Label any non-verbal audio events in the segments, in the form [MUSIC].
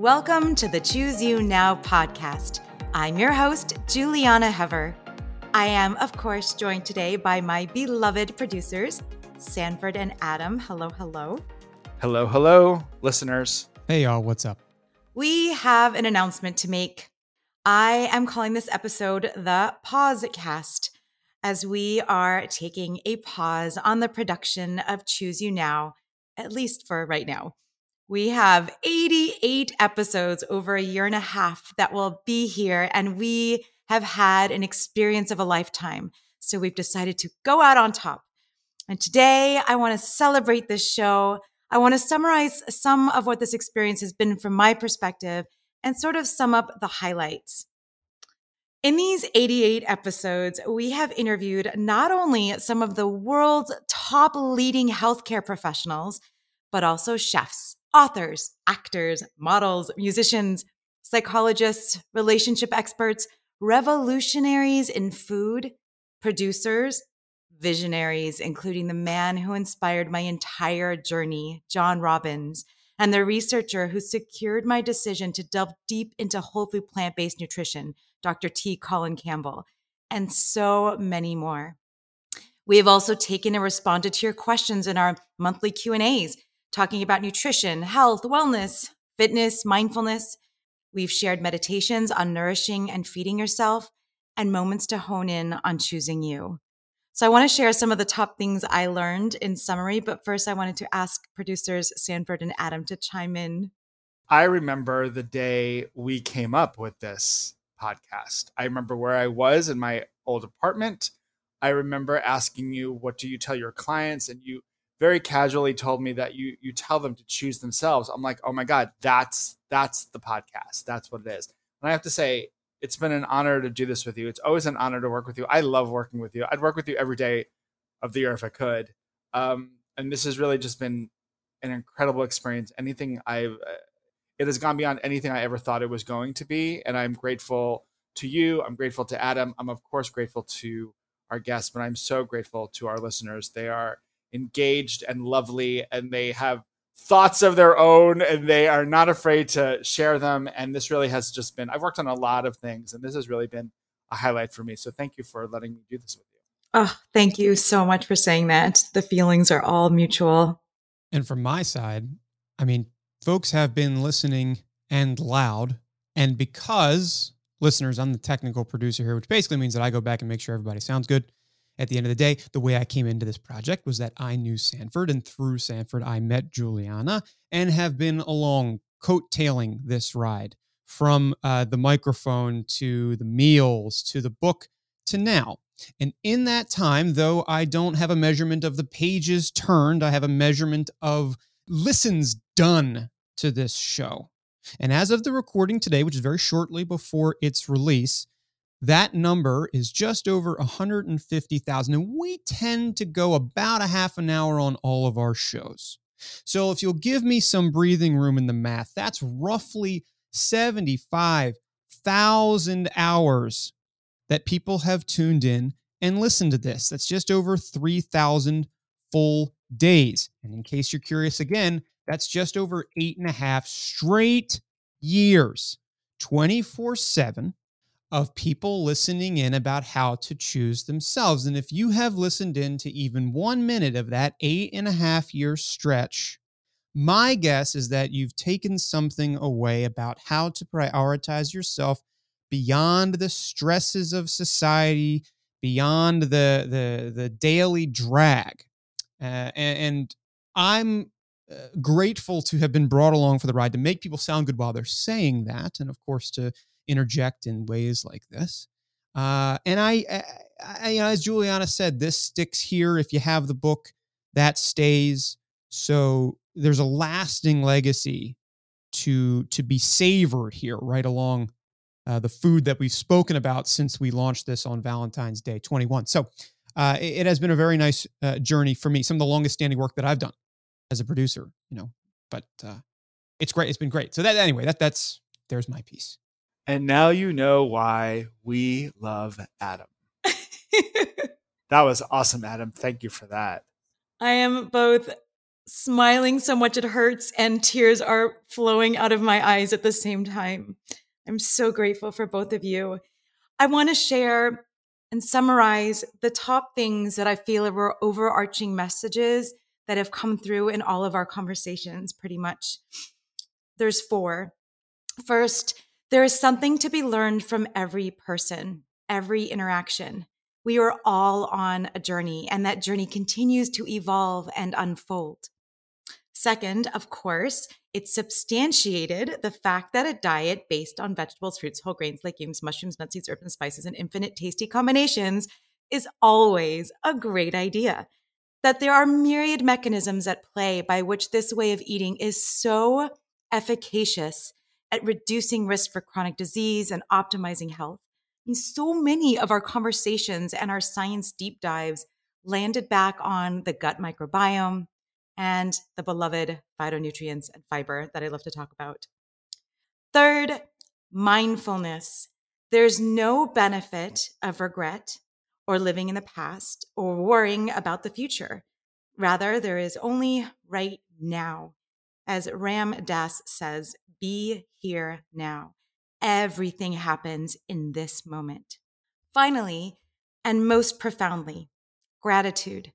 Welcome to the Choose You Now podcast. I'm your host, Julieanna Hever. I am, of course, joined today by my beloved producers, Sanford and Adam. Hello, hello. Hello, hello, listeners. Hey, y'all, what's up? We have an announcement to make. I am calling this episode the Pause Cast, as we are taking a pause on the production of Choose You Now, at least for right now. We have 88 episodes over a year and a half that will be here, and we have had an experience of a lifetime. So we've decided to go out on top. And today I want to celebrate this show. I want to summarize some of what this experience has been from my perspective and sort of sum up the highlights. In these 88 episodes, we have interviewed not only some of the world's top leading healthcare professionals, but also chefs, authors, actors, models, musicians, psychologists, relationship experts, revolutionaries in food, producers, visionaries, including the man who inspired my entire journey, John Robbins, and the researcher who secured my decision to delve deep into whole food plant based nutrition, Dr. T. Colin Campbell, and so many more. We have also taken and responded to your questions in our monthly Q&As talking about nutrition, health, wellness, fitness, mindfulness. We've shared meditations on nourishing and feeding yourself and moments to hone in on choosing you. So I want to share some of the top things I learned in summary, but first I wanted to ask producers Sanford and Adam to chime in. I remember the day we came up with this podcast. I remember where I was in my old apartment. I remember asking you, what do you tell your clients? And you very casually told me that you you tell them to choose themselves. I'm like, oh my god, that's that's the podcast. That's what it is. And I have to say, it's been an honor to do this with you. It's always an honor to work with you. I love working with you. I'd work with you every day of the year if I could. Um, and this has really just been an incredible experience. Anything I've, uh, it has gone beyond anything I ever thought it was going to be. And I'm grateful to you. I'm grateful to Adam. I'm of course grateful to our guests, but I'm so grateful to our listeners. They are engaged and lovely and they have thoughts of their own and they are not afraid to share them. And this really has just been i've worked on a lot of things and this has really been a highlight for me. So thank you for letting me do this with you. Oh thank you so much for saying that. The feelings are all mutual. And from my side i mean folks have been listening and loud and because listeners i'm the technical producer here which basically means that i go back and make sure everybody sounds good at the end of the day, the way I came into this project was that I knew Sanford, and through Sanford, I met Julieanna and have been along coattailing this ride from uh, the microphone to the meals to the book to now. And in that time, though I don't have a measurement of the pages turned, I have a measurement of listens done to this show. And as of the recording today, which is very shortly before its release, that number is just over 150,000. And we tend to go about a half an hour on all of our shows. So if you'll give me some breathing room in the math, that's roughly 75,000 hours that people have tuned in and listened to this. That's just over 3,000 full days. And in case you're curious again, that's just over eight and a half straight years, 24 7 of people listening in about how to choose themselves. And if you have listened in to even one minute of that eight and a half year stretch, my guess is that you've taken something away about how to prioritize yourself beyond the stresses of society, beyond the the, the daily drag. Uh, and, and, I'm uh, grateful to have been brought along for the ride to make people sound good while they're saying that, and of course to interject in ways like this. Uh, and I, I, I, as Julieanna said, this sticks here. If you have the book, that stays. So there's a lasting legacy to to be savored here, right along uh, the food that we've spoken about since we launched this on Valentine's Day 21. So uh, it, it, has been a very nice uh, journey for me. Some of the longest standing work that I've done as a producer, you know. But uh, it's great. It's been great. So that anyway, that that's there's my piece. And now you know why we love Adam. [LAUGHS] that was awesome, Adam. Thank you for that. I am both smiling so much it hurts, and tears are flowing out of my eyes at the same time. I'm so grateful for both of you. I want to share and summarize the top things that I feel are overarching messages that have come through in all of our conversations, pretty much. There's four. First, there is something to be learned from every person, every interaction. We are all on a journey, and that journey continues to evolve and unfold. Second, of course, it substantiated the fact that a diet based on vegetables, fruits, whole grains, legumes, mushrooms, nuts, seeds, herbs, and spices, and infinite tasty combinations is always a great idea. That there are myriad mechanisms at play by which this way of eating is so efficacious at reducing risk for chronic disease and optimizing health. I mean, so many of our conversations and our science deep dives landed back on the gut microbiome, and the beloved phytonutrients and fiber that I love to talk about. Third, mindfulness. There's no benefit of regret or living in the past or worrying about the future. Rather, there is only right now. As Ram Dass says, be here now. Everything happens in this moment. Finally, and most profoundly, gratitude.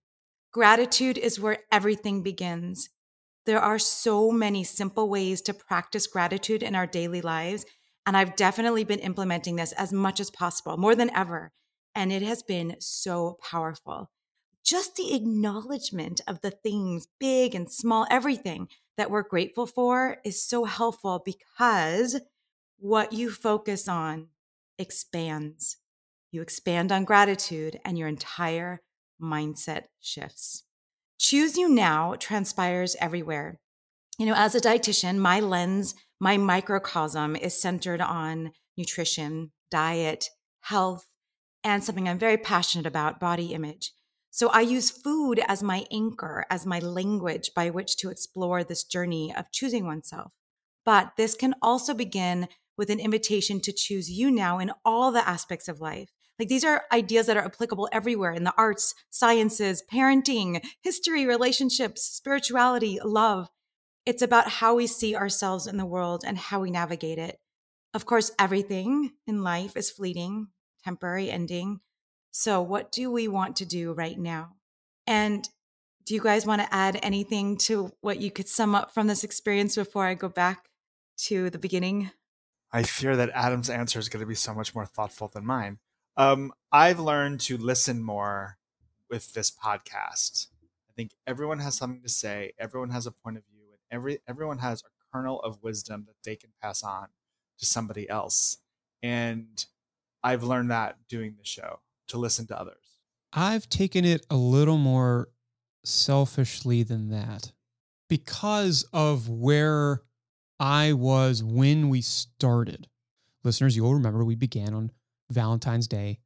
Gratitude is where everything begins. There are so many simple ways to practice gratitude in our daily lives. And I've definitely been implementing this as much as possible, more than ever. And it has been so powerful. Just the acknowledgement of the things, big and small, everything that we're grateful for is so helpful because what you focus on expands. You expand on gratitude, and your entire mindset shifts. Choose You Now transpires everywhere. You know, as a dietitian, my lens, my microcosm is centered on nutrition, diet, health, and something I'm very passionate about body image. So I use food as my anchor, as my language by which to explore this journey of choosing oneself. But this can also begin with an invitation to choose you now in all the aspects of life. Like these are ideas that are applicable everywhere in the arts, sciences, parenting, history, relationships, spirituality, love. It's about how we see ourselves in the world and how we navigate it. Of course, everything in life is fleeting, temporary, ending. So, what do we want to do right now? And do you guys want to add anything to what you could sum up from this experience before I go back to the beginning? I fear that Adam's answer is going to be so much more thoughtful than mine. Um, I've learned to listen more with this podcast. I think everyone has something to say. Everyone has a point of view, and every everyone has a kernel of wisdom that they can pass on to somebody else. And I've learned that doing the show to listen to others. I've taken it a little more selfishly than that because of where I was when we started. Listeners, you'll remember we began on Valentine's Day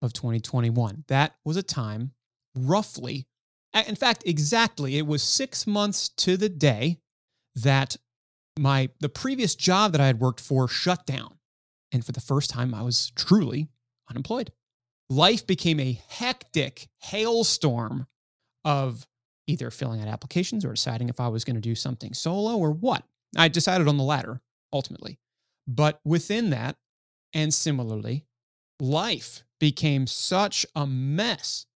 of 2021. That was a time roughly, in fact, exactly, it was six months to the day that my the previous job that I had worked for shut down. And for the first time, I was truly unemployed. Life became a hectic hailstorm of either filling out applications or deciding if I was going to do something solo or what. I decided on the latter ultimately. But within that, and similarly, life became such a mess,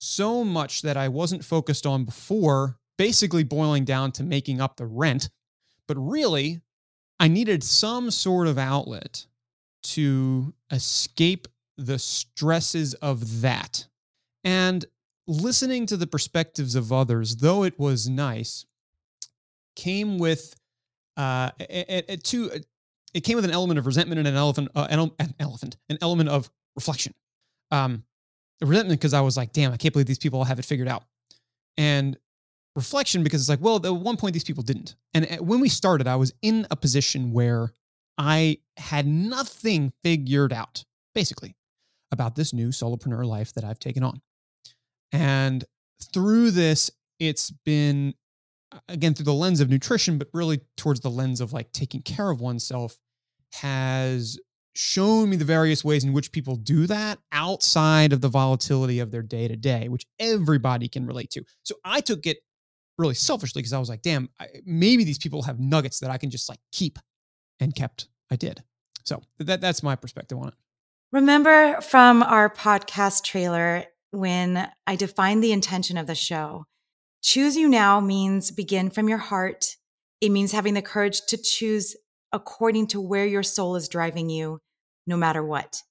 so much that I wasn't focused on before, basically boiling down to making up the rent. But really, I needed some sort of outlet to escape the stresses of that. And listening to the perspectives of others, though it was nice, came with uh, a, two it came with an element of resentment and an elephant, uh, an, an, elephant, an element of reflection. Um, resentment because I was like, damn, I can't believe these people have it figured out. And reflection because it's like, well, at one point these people didn't. And uh, when we started, I was in a position where I had nothing figured out, basically, about this new solopreneur life that I've taken on. And through this, it's been again through the lens of nutrition but really towards the lens of like taking care of oneself has shown me the various ways in which people do that outside of the volatility of their day to day which everybody can relate to so i took it really selfishly because I was like, damn, I, maybe these people have nuggets that I can just like keep and kept. I did. So that that's my perspective on it. Remember from our podcast trailer when I defined the intention of the show? Choose you now means begin from your heart. It means having the courage to choose according to where your soul is driving you, no matter what.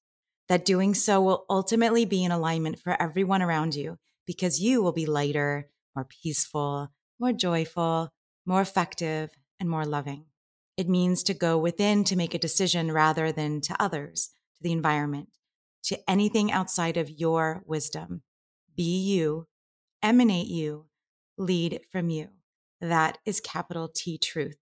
That doing so will ultimately be in alignment for everyone around you because you will be lighter, more peaceful, more joyful, more effective, and more loving. It means to go within to make a decision rather than to others, to the environment, to anything outside of your wisdom. Be you, emanate you, lead from you. That is capital T truth.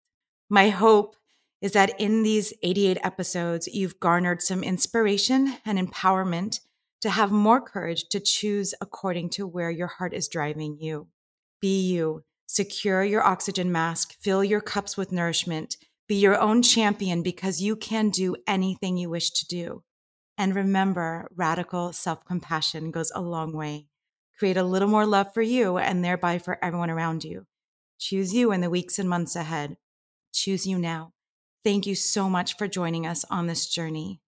My hope is that in these 88 episodes, you've garnered some inspiration and empowerment to have more courage to choose according to where your heart is driving you. Be you, secure your oxygen mask, fill your cups with nourishment, be your own champion because you can do anything you wish to do. And remember, radical self compassion goes a long way. Create a little more love for you and thereby for everyone around you. Choose you in the weeks and months ahead. Choose you now. Thank you so much for joining us on this journey.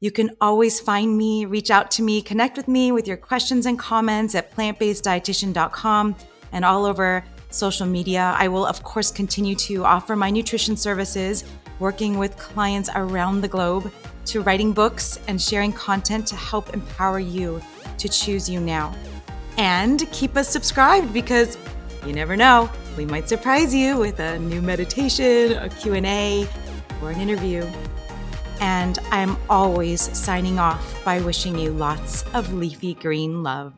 You can always find me, reach out to me, connect with me with your questions and comments at plantbaseddietitian.com and all over social media. I will, of course, continue to offer my nutrition services, working with clients around the globe, to writing books and sharing content to help empower you to choose you now. And keep us subscribed because you never know, we might surprise you with a new meditation, a Q&A, or an interview. And I'm always signing off by wishing you lots of leafy green love.